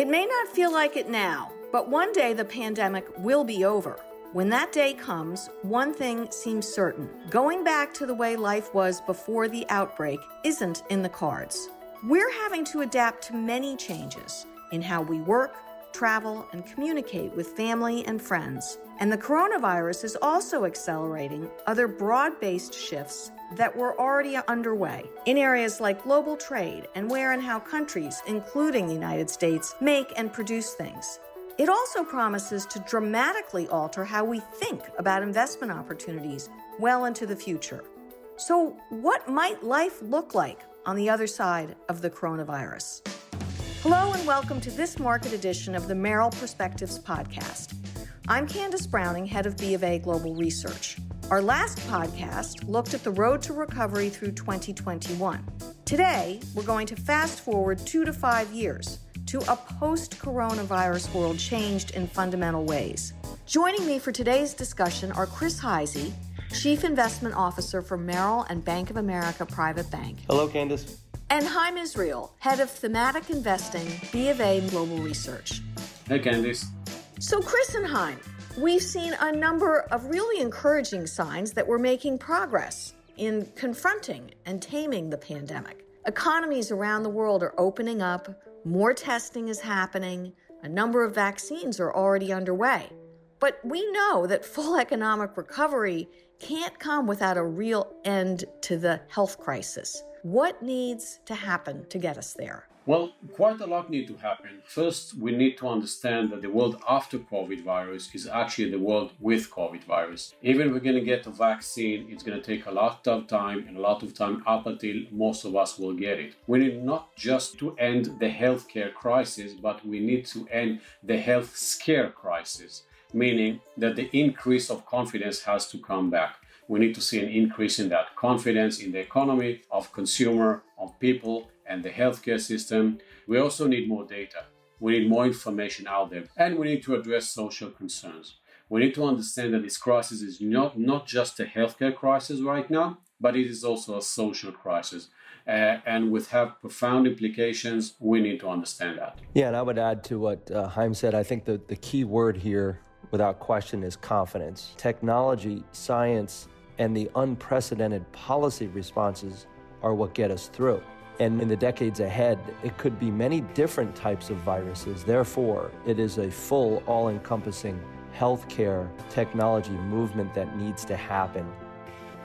It may not feel like it now, but one day the pandemic will be over. When that day comes, one thing seems certain going back to the way life was before the outbreak isn't in the cards. We're having to adapt to many changes in how we work, travel, and communicate with family and friends. And the coronavirus is also accelerating other broad based shifts that were already underway in areas like global trade and where and how countries, including the United States, make and produce things. It also promises to dramatically alter how we think about investment opportunities well into the future. So, what might life look like on the other side of the coronavirus? Hello, and welcome to this market edition of the Merrill Perspectives podcast. I'm Candace Browning, head of B of A Global Research. Our last podcast looked at the road to recovery through 2021. Today, we're going to fast forward two to five years to a post coronavirus world changed in fundamental ways. Joining me for today's discussion are Chris Hyzy, Chief Investment Officer for Merrill and Bank of America Private Bank. Hello, Candace. And Haim Israel, Head of Thematic Investing, B of A Global Research. Hey, Candace. So, Chris and Haim, we've seen a number of really encouraging signs that we're making progress in confronting and taming the pandemic. Economies around the world are opening up, more testing is happening, a number of vaccines are already underway. But we know that full economic recovery can't come without a real end to the health crisis. What needs to happen to get us there? Well, quite a lot need to happen. First, we need to understand that the world after COVID virus is actually the world with COVID virus. Even if we're going to get a vaccine, it's going to take a lot of time and a lot of time up until most of us will get it. We need not just to end the healthcare crisis, but we need to end the health scare crisis, meaning that the increase of confidence has to come back we need to see an increase in that confidence in the economy, of consumer, of people, and the healthcare system. We also need more data. We need more information out there, and we need to address social concerns. We need to understand that this crisis is not, not just a healthcare crisis right now, but it is also a social crisis. Uh, and with have profound implications, we need to understand that. Yeah, and I would add to what uh, Haim said. I think the, the key word here, without question, is confidence. Technology, science, and the unprecedented policy responses are what get us through. And in the decades ahead, it could be many different types of viruses. Therefore, it is a full, all encompassing healthcare technology movement that needs to happen.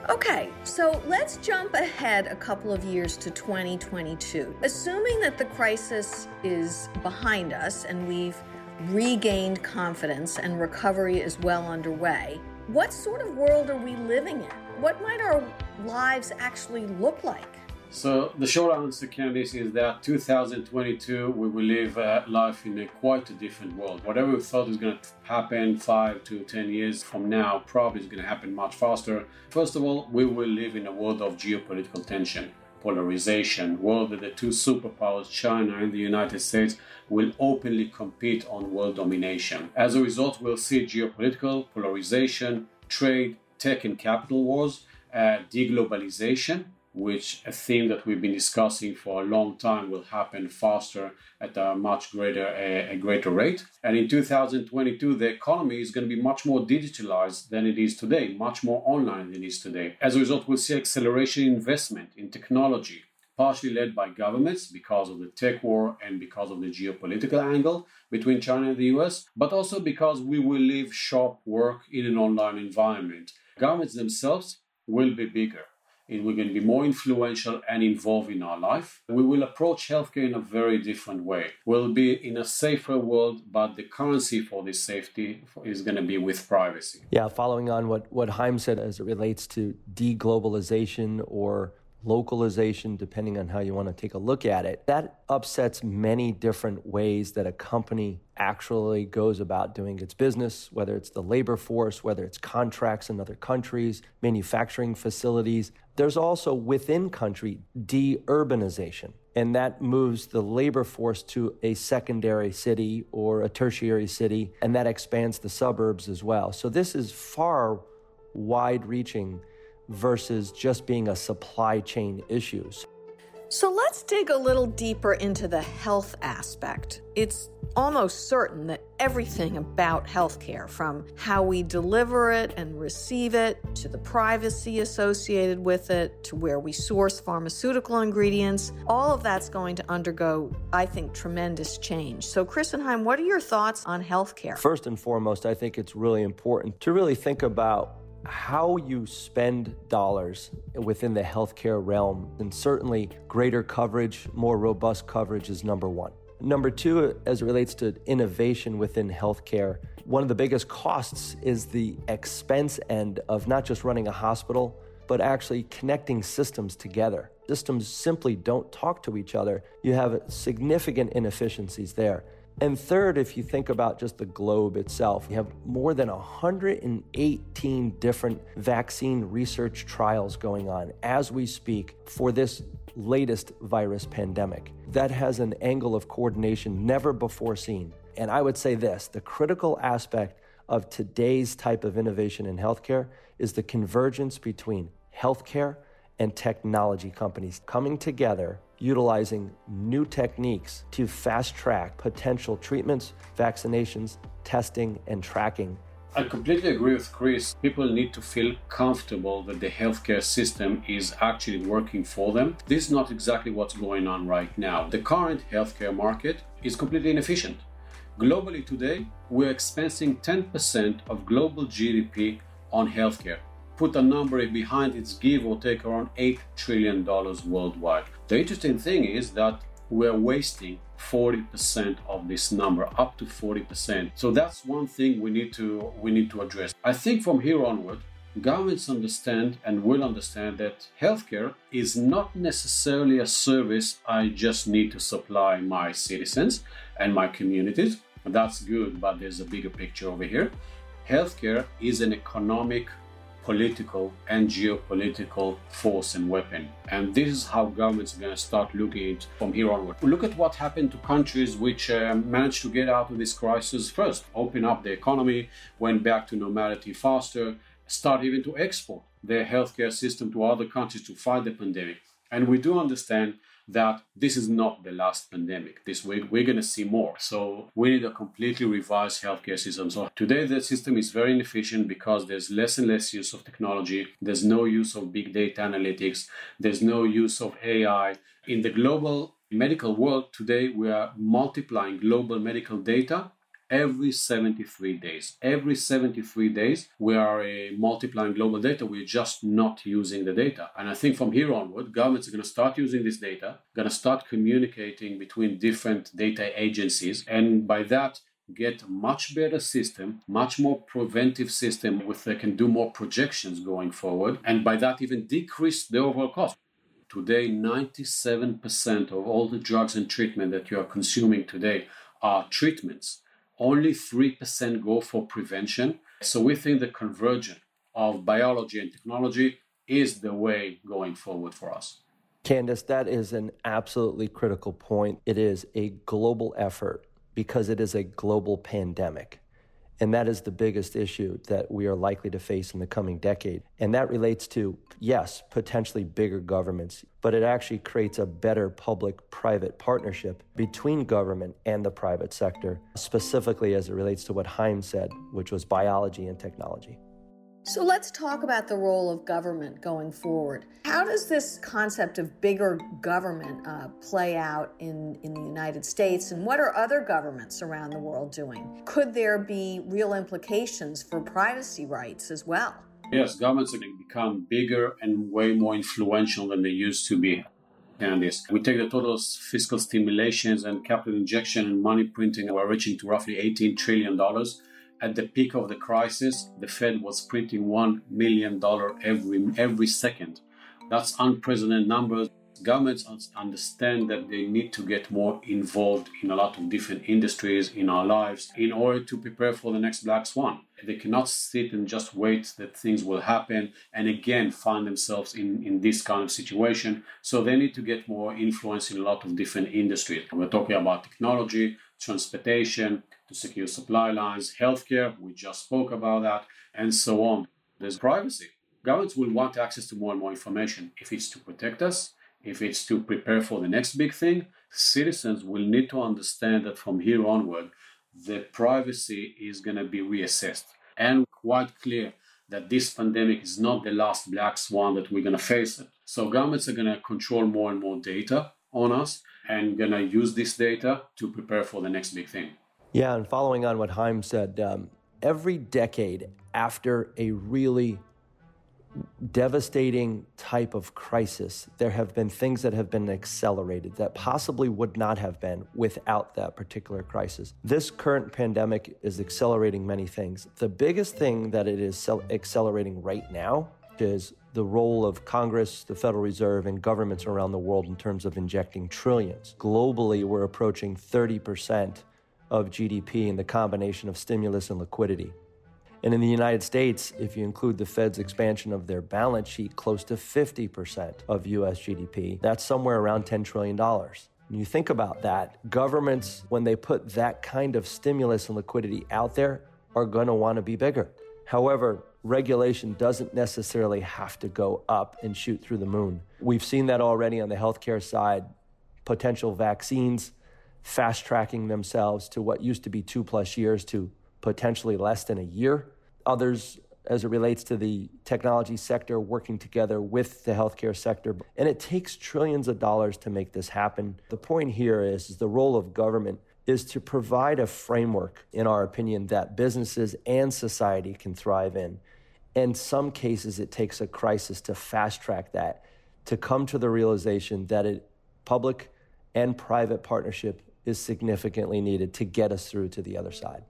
Okay, so let's jump ahead a couple of years to 2022. Assuming that the crisis is behind us and we've regained confidence and recovery is well underway, what sort of world are we living in? What might our lives actually look like? So the short answer, Candace, is that 2022 we will live uh, life in a quite a different world. Whatever we thought was going to happen five to ten years from now, probably is going to happen much faster. First of all, we will live in a world of geopolitical tension, polarization, world that the two superpowers, China and the United States, will openly compete on world domination. As a result, we'll see geopolitical polarization, trade, tech and capital wars, uh, deglobalization, which a theme that we've been discussing for a long time will happen faster at a much greater a, a, greater rate. And in 2022, the economy is going to be much more digitalized than it is today, much more online than it is today. As a result, we'll see acceleration in investment in technology, partially led by governments because of the tech war and because of the geopolitical angle between China and the US, but also because we will live shop work in an online environment. Governments themselves will be bigger. It going to be more influential and involved in our life. We will approach healthcare in a very different way. We'll be in a safer world, but the currency for this safety is going to be with privacy. Yeah, following on what, what Haim said as it relates to deglobalization or localization, depending on how you want to take a look at it, that upsets many different ways that a company actually goes about doing its business, whether it's the labor force, whether it's contracts in other countries, manufacturing facilities. There's also within country deurbanization, and that moves the labor force to a secondary city or a tertiary city, and that expands the suburbs as well. So this is far wide reaching versus just being a supply chain issues. So let's dig a little deeper into the health aspect. It's almost certain that everything about healthcare, from how we deliver it and receive it, to the privacy associated with it, to where we source pharmaceutical ingredients, all of that's going to undergo, I think, tremendous change. So, Chris and Haim, what are your thoughts on healthcare? First and foremost, I think it's really important to really think about how you spend dollars within the healthcare realm. And certainly, greater coverage, more robust coverage is number one. Number two, as it relates to innovation within healthcare, one of the biggest costs is the expense end of not just running a hospital, but actually connecting systems together. Systems simply don't talk to each other. You have significant inefficiencies there. And third, if you think about just the globe itself, you have more than 118 different vaccine research trials going on as we speak for this latest virus pandemic. That has an angle of coordination never before seen. And I would say this the critical aspect of today's type of innovation in healthcare is the convergence between healthcare and technology companies coming together utilizing new techniques to fast track potential treatments, vaccinations, testing, and tracking. I completely agree with Chris. People need to feel comfortable that the healthcare system is actually working for them. This is not exactly what's going on right now. The current healthcare market is completely inefficient. Globally today, we're expensing 10% of global GDP on healthcare put a number behind its give or take around $8 trillion worldwide. The interesting thing is that we're wasting 40% of this number up to 40% so that's one thing we need to we need to address. I think from here onward governments understand and will understand that healthcare is not necessarily a service i just need to supply my citizens and my communities. That's good but there's a bigger picture over here. Healthcare is an economic political and geopolitical force and weapon. And this is how governments are going to start looking at from here onward. Look at what happened to countries which uh, managed to get out of this crisis first, open up the economy, went back to normality faster, start even to export their healthcare system to other countries to fight the pandemic. And we do understand that this is not the last pandemic. This week we're going to see more. So we need a completely revised healthcare system. So today the system is very inefficient because there's less and less use of technology. There's no use of big data analytics. There's no use of AI. In the global medical world today, we are multiplying global medical data every 73 days. Every 73 days, we are uh, multiplying global data. We're just not using the data. And I think from here onward, governments are going to start using this data, going to start communicating between different data agencies. And by that, get a much better system, much more preventive system with they can do more projections going forward. And by that, even decrease the overall cost. Today, 97% of all the drugs and treatment that you are consuming today are treatments only 3% go for prevention. So we think the convergence of biology and technology is the way going forward for us. Candace, that is an absolutely critical point. It is a global effort because it is a global pandemic. And that is the biggest issue that we are likely to face in the coming decade. And that relates to, yes, potentially bigger governments, but it actually creates a better public private partnership between government and the private sector, specifically as it relates to what Haim said, which was biology and technology. So let's talk about the role of government going forward. How does this concept of bigger government uh, play out in, in the United States, and what are other governments around the world doing? Could there be real implications for privacy rights as well? Yes, governments are going to become bigger and way more influential than they used to be. And yes, we take the total fiscal stimulations and capital injection and money printing, we're reaching to roughly $18 trillion at the peak of the crisis, the Fed was printing $1 million every, every second. That's unprecedented numbers. Governments understand that they need to get more involved in a lot of different industries in our lives in order to prepare for the next black swan. They cannot sit and just wait that things will happen and again find themselves in, in this kind of situation. So they need to get more influence in a lot of different industries. We're talking about technology, transportation, to secure supply lines, healthcare, we just spoke about that, and so on. There's privacy. Governments will want access to more and more information. If it's to protect us, if it's to prepare for the next big thing, citizens will need to understand that from here onward, the privacy is going to be reassessed and quite clear that this pandemic is not the last black swan that we're going to face it. So governments are going to control more and more data on us and going to use this data to prepare for the next big thing. Yeah, and following on what Haim said, um, every decade after a really devastating type of crisis, there have been things that have been accelerated that possibly would not have been without that particular crisis. This current pandemic is accelerating many things. The biggest thing that it is accelerating right now is the role of Congress, the Federal Reserve, and governments around the world in terms of injecting trillions. Globally, we're approaching 30% of GDP and the combination of stimulus and liquidity. And in the United States, if you include the Fed's expansion of their balance sheet, close to 50% of US GDP, that's somewhere around $10 trillion. When you think about that, governments, when they put that kind of stimulus and liquidity out there, are going to want to be bigger. However, regulation doesn't necessarily have to go up and shoot through the moon. We've seen that already on the healthcare side. Potential vaccines fast tracking themselves to what used to be two plus years to potentially less than a year. Others, as it relates to the technology sector, working together with the healthcare sector. And it takes trillions of dollars to make this happen. The point here is, is the role of government is to provide a framework, in our opinion, that businesses and society can thrive in. In some cases, it takes a crisis to fast track that, to come to the realization that a public and private partnership is significantly needed to get us through to the other side.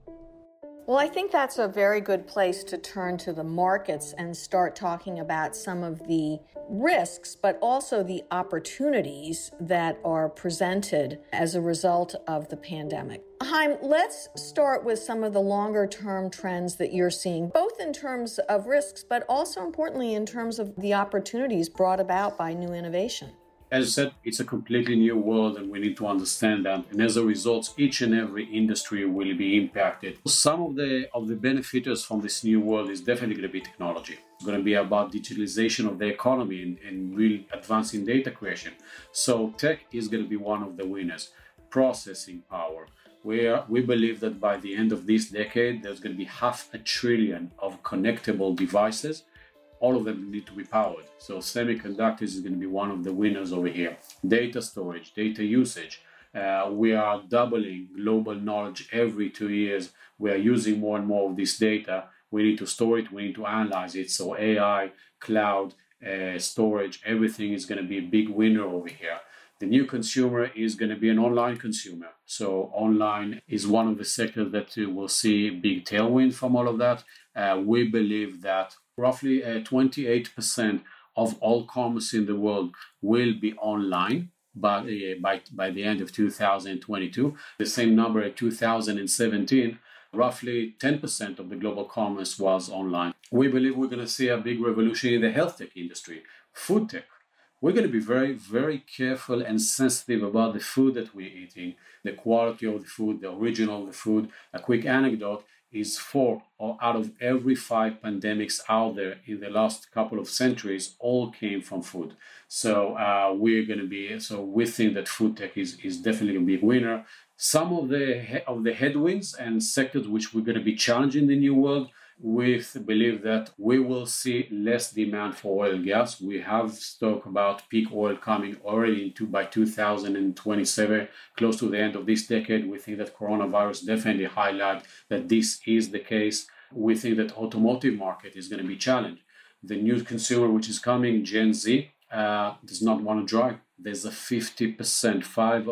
Well, I think that's a very good place to turn to the markets and start talking about some of the risks, but also the opportunities that are presented as a result of the pandemic. Haim, let's start with some of the longer term trends that you're seeing, both in terms of risks, but also importantly in terms of the opportunities brought about by new innovation as I said, it's a completely new world and we need to understand that. And as a result, each and every industry will be impacted. Some of the of the benefiters from this new world is definitely going to be technology. It's going to be about digitalization of the economy and, and advancing data creation. So tech is going to be one of the winners. Processing power. We, are, we believe that by the end of this decade, there's going to be half a trillion of connectable devices all of them need to be powered. So semiconductors is going to be one of the winners over here. Data storage, data usage. Uh, we are doubling global knowledge every two years. We are using more and more of this data. We need to store it. We need to analyze it. So AI, cloud, uh, storage, everything is going to be a big winner over here. The new consumer is going to be an online consumer. So online is one of the sectors that will see big tailwind from all of that. Uh, we believe that roughly uh, 28% of all commerce in the world will be online by, uh, by, by the end of 2022. The same number in 2017, roughly 10% of the global commerce was online. We believe we're going to see a big revolution in the health tech industry, food tech. We're going to be very, very careful and sensitive about the food that we're eating, the quality of the food, the origin of the food. A quick anecdote is four out of every five pandemics out there in the last couple of centuries all came from food. So uh, we're going to be so we think that food tech is, is definitely a winner. Some of the of the headwinds and sectors which we're going to be challenging the new world we believe that we will see less demand for oil and gas. We have talked about peak oil coming already into by 2027, close to the end of this decade. We think that coronavirus definitely highlight that this is the case. We think that automotive market is going to be challenged. The new consumer which is coming, Gen Z, uh, does not want to drive. There's a 50%, 5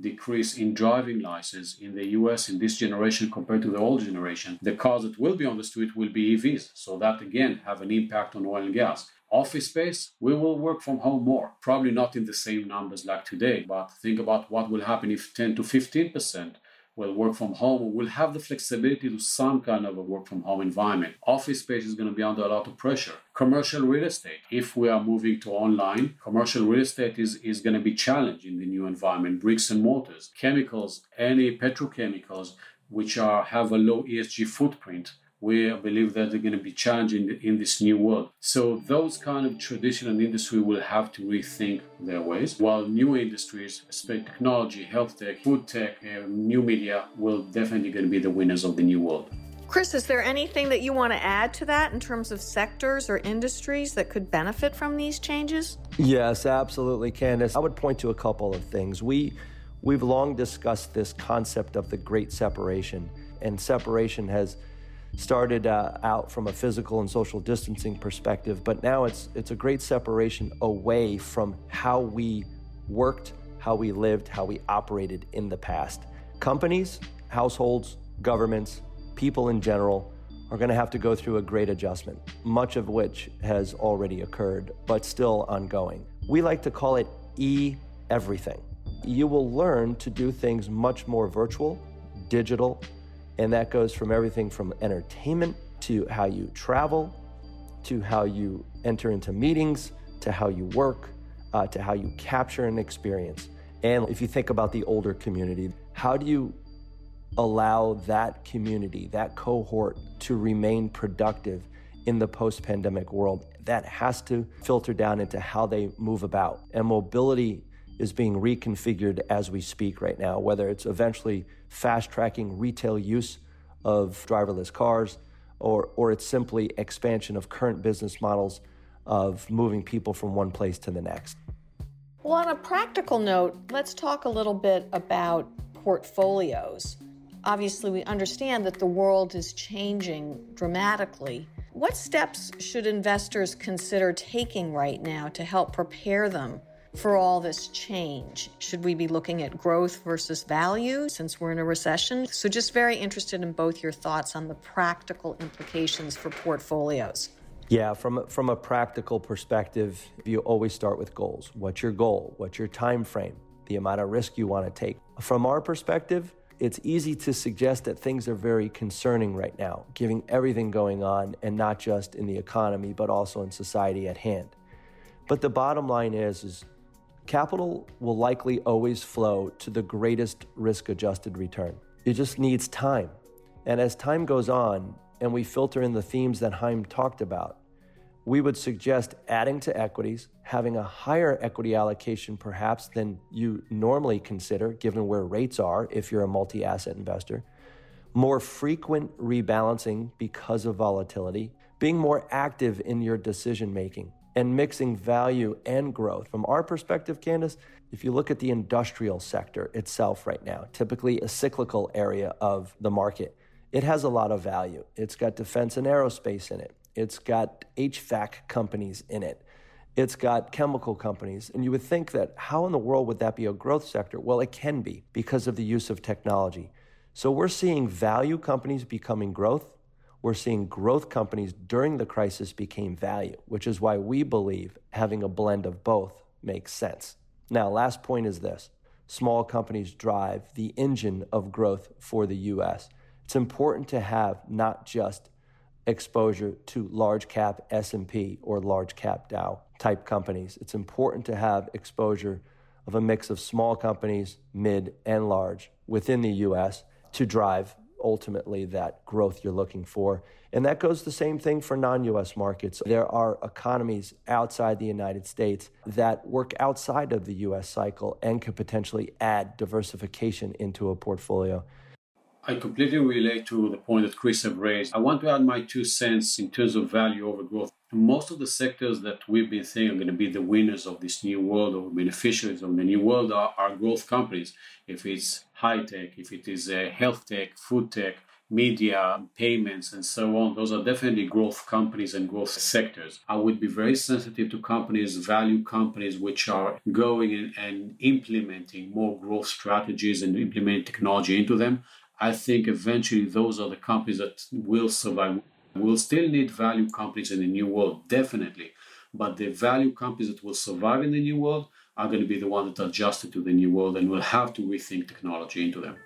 decrease in driving license in the US in this generation compared to the old generation. The cars that will be on the street will be EVs. So that again have an impact on oil and gas. Office space, we will work from home more. Probably not in the same numbers like today, but think about what will happen if 10 to 15% will work from home will have the flexibility to some kind of a work from home environment. Office space is going to be under a lot of pressure. Commercial real estate, if we are moving to online, commercial real estate is, is going to be challenged in the new environment. Bricks and mortars, chemicals, any petrochemicals which are have a low ESG footprint we believe that they're going to be challenging in this new world. So those kind of traditional industry will have to rethink their ways, while new industries, especially technology, health tech, food tech, uh, new media, will definitely going to be the winners of the new world. Chris, is there anything that you want to add to that in terms of sectors or industries that could benefit from these changes? Yes, absolutely, Candace. I would point to a couple of things. We we've long discussed this concept of the great separation, and separation has started uh, out from a physical and social distancing perspective, but now it's it's a great separation away from how we worked, how we lived, how we operated in the past. Companies, households, governments, people in general are going to have to go through a great adjustment, much of which has already occurred, but still ongoing. We like to call it e everything. You will learn to do things much more virtual, digital, and that goes from everything from entertainment to how you travel, to how you enter into meetings, to how you work, uh, to how you capture an experience. And if you think about the older community, how do you allow that community, that cohort to remain productive in the post pandemic world. That has to filter down into how they move about. And mobility is being reconfigured as we speak right now, whether it's eventually fast tracking retail use of driverless cars or, or it's simply expansion of current business models of moving people from one place to the next. Well, on a practical note, let's talk a little bit about portfolios. Obviously, we understand that the world is changing dramatically. What steps should investors consider taking right now to help prepare them for all this change? Should we be looking at growth versus value since we're in a recession? So, just very interested in both your thoughts on the practical implications for portfolios. Yeah, from from a practical perspective, you always start with goals. What's your goal? What's your time frame? The amount of risk you want to take. From our perspective, it's easy to suggest that things are very concerning right now, given everything going on, and not just in the economy, but also in society at hand. But the bottom line is, is capital will likely always flow to the greatest risk adjusted return. It just needs time. And as time goes on, and we filter in the themes that Haim talked about, we would suggest adding to equities, having a higher equity allocation perhaps than you normally consider, given where rates are if you're a multi asset investor, more frequent rebalancing because of volatility, being more active in your decision making, and mixing value and growth. From our perspective, Candace, if you look at the industrial sector itself right now, typically a cyclical area of the market, it has a lot of value. It's got defense and aerospace in it. It's got HVAC companies in it. It's got chemical companies. And you would think that how in the world would that be a growth sector? Well, it can be because of the use of technology. So we're seeing value companies becoming growth. We're seeing growth companies during the crisis became value, which is why we believe having a blend of both makes sense. Now, last point is this small companies drive the engine of growth for the US. It's important to have not just exposure to large cap S&P or large cap Dow type companies. It's important to have exposure of a mix of small companies, mid and large within the US to drive ultimately that growth you're looking for. And that goes the same thing for non-US markets. There are economies outside the United States that work outside of the US cycle and could potentially add diversification into a portfolio. I completely relate to the point that Chris have raised. I want to add my two cents in terms of value over growth. Most of the sectors that we've been saying are going to be the winners of this new world or beneficiaries of the new world are, are growth companies. If it's high tech, if it is uh, health tech, food tech, media, payments, and so on. Those are definitely growth companies and growth sectors. I would be very sensitive to companies, value companies, which are going in and implementing more growth strategies and implementing technology into them. I think eventually those are the companies that will survive. We'll still need value companies in the new world, definitely. But the value companies that will survive in the new world are going to be the ones that adjusted to the new world and will have to rethink technology into them.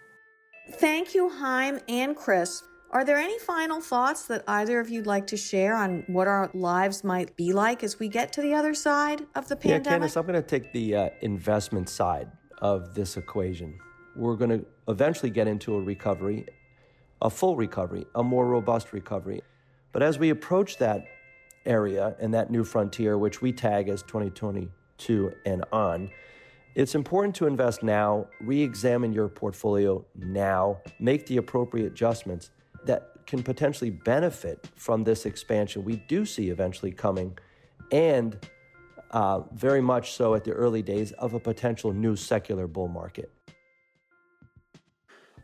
Thank you, Haim and Chris. Are there any final thoughts that either of you'd like to share on what our lives might be like as we get to the other side of the pandemic? Yeah, Candace, I'm going to take the uh, investment side of this equation. We're going to eventually get into a recovery. a full recovery, a more robust recovery. But as we approach that area and that new frontier, which we tag as 2022 and on, it's important to invest now, re examine your portfolio now, make the appropriate adjustments that can potentially benefit from this expansion we do see eventually coming, and uh, very much so at the early days of a potential new secular bull market.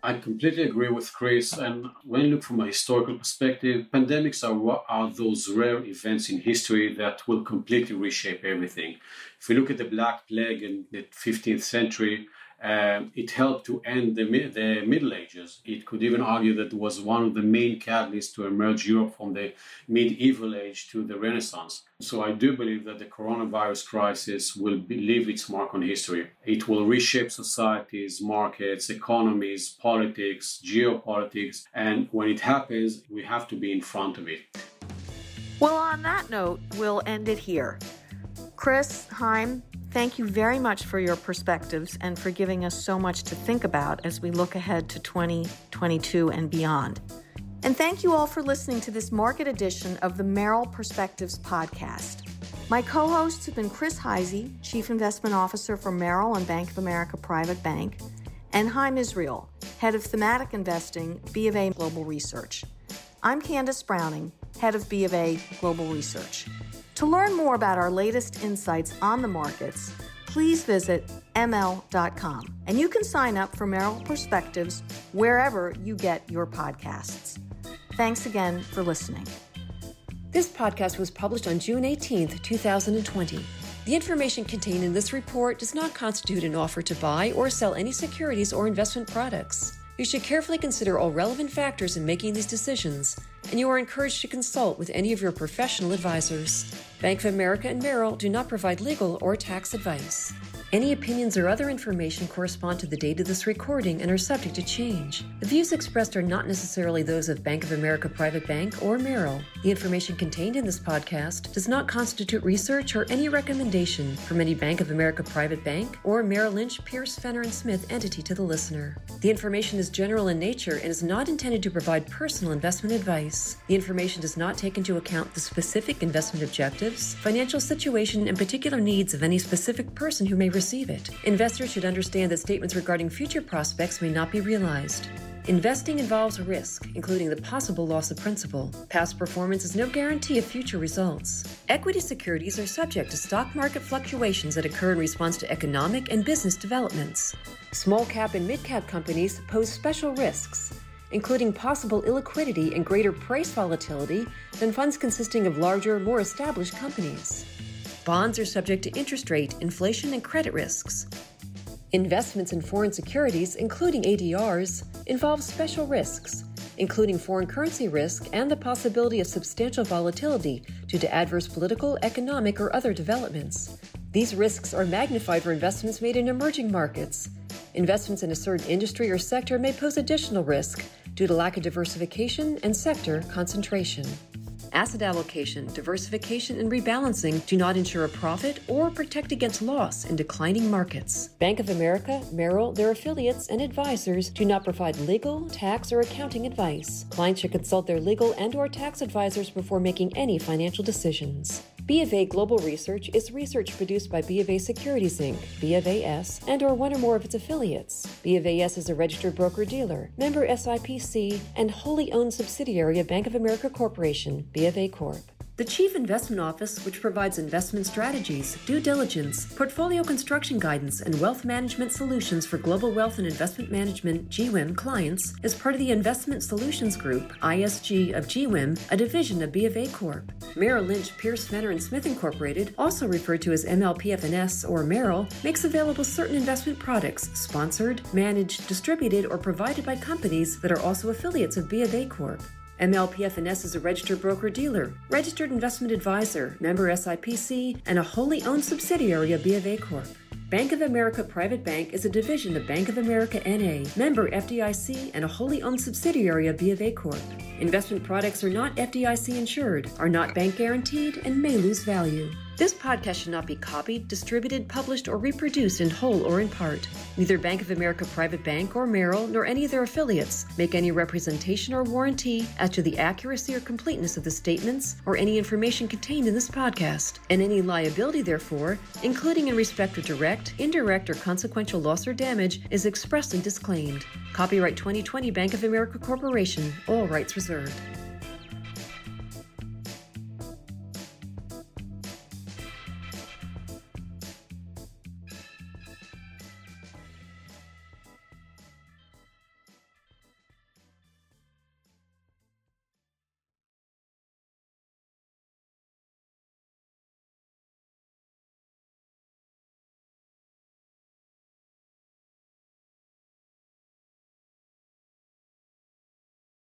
I completely agree with Chris. And when you look from a historical perspective, pandemics are, are those rare events in history that will completely reshape everything. If we look at the Black Plague in the 15th century, um, it helped to end the, the Middle Ages. It could even argue that it was one of the main catalysts to emerge Europe from the medieval age to the Renaissance. So I do believe that the coronavirus crisis will be, leave its mark on history. It will reshape societies, markets, economies, politics, geopolitics, and when it happens, we have to be in front of it. Well, on that note, we'll end it here. Chris, Haim, Thank you very much for your perspectives and for giving us so much to think about as we look ahead to 2022 and beyond. And thank you all for listening to this market edition of the Merrill Perspectives podcast. My co hosts have been Chris Hyzy, Chief Investment Officer for Merrill and Bank of America Private Bank, and Haim Israel, Head of Thematic Investing, B of A Global Research. I'm Candace Browning, Head of B of A Global Research. To learn more about our latest insights on the markets, please visit ML.com. And you can sign up for Merrill Perspectives wherever you get your podcasts. Thanks again for listening. This podcast was published on June 18th, 2020. The information contained in this report does not constitute an offer to buy or sell any securities or investment products. You should carefully consider all relevant factors in making these decisions and you are encouraged to consult with any of your professional advisors. Bank of America and Merrill do not provide legal or tax advice. Any opinions or other information correspond to the date of this recording and are subject to change. The views expressed are not necessarily those of Bank of America Private Bank or Merrill. The information contained in this podcast does not constitute research or any recommendation from any Bank of America Private Bank or Merrill Lynch, Pierce, Fenner & Smith entity to the listener. The information is general in nature and is not intended to provide personal investment advice. The information does not take into account the specific investment objectives, financial situation, and particular needs of any specific person who may receive it. Investors should understand that statements regarding future prospects may not be realized. Investing involves risk, including the possible loss of principal. Past performance is no guarantee of future results. Equity securities are subject to stock market fluctuations that occur in response to economic and business developments. Small cap and mid cap companies pose special risks, including possible illiquidity and greater price volatility than funds consisting of larger, more established companies. Bonds are subject to interest rate, inflation, and credit risks. Investments in foreign securities, including ADRs, involve special risks, including foreign currency risk and the possibility of substantial volatility due to adverse political, economic, or other developments. These risks are magnified for investments made in emerging markets. Investments in a certain industry or sector may pose additional risk due to lack of diversification and sector concentration. Asset allocation, diversification, and rebalancing do not ensure a profit or protect against loss in declining markets. Bank of America, Merrill, their affiliates, and advisors do not provide legal, tax, or accounting advice. Clients should consult their legal and or tax advisors before making any financial decisions. B of A Global Research is research produced by B of A Securities Inc., B of AS, and or one or more of its affiliates. B of AS is a registered broker-dealer, member SIPC, and wholly owned subsidiary of Bank of America Corporation, B of A Corp. The Chief Investment Office, which provides investment strategies, due diligence, portfolio construction guidance, and wealth management solutions for global wealth and investment management GWIM clients, is part of the Investment Solutions Group, ISG of GWIM, a division of B of A Corp. Merrill Lynch, Pierce, Fenner & Smith Incorporated, also referred to as MLPF&S or Merrill, makes available certain investment products sponsored, managed, distributed, or provided by companies that are also affiliates of B of A Corp. MLPF&S is a registered broker dealer, registered investment advisor, member SIPC, and a wholly owned subsidiary of BofA Corp. Bank of America Private Bank is a division of Bank of America NA, member FDIC, and a wholly owned subsidiary of BofA Corp. Investment products are not FDIC insured, are not bank guaranteed, and may lose value. This podcast should not be copied, distributed, published, or reproduced in whole or in part. Neither Bank of America Private Bank or Merrill, nor any of their affiliates, make any representation or warranty as to the accuracy or completeness of the statements or any information contained in this podcast, and any liability, therefore, including in respect of direct, indirect, or consequential loss or damage, is expressly disclaimed. Copyright 2020 Bank of America Corporation, all rights reserved.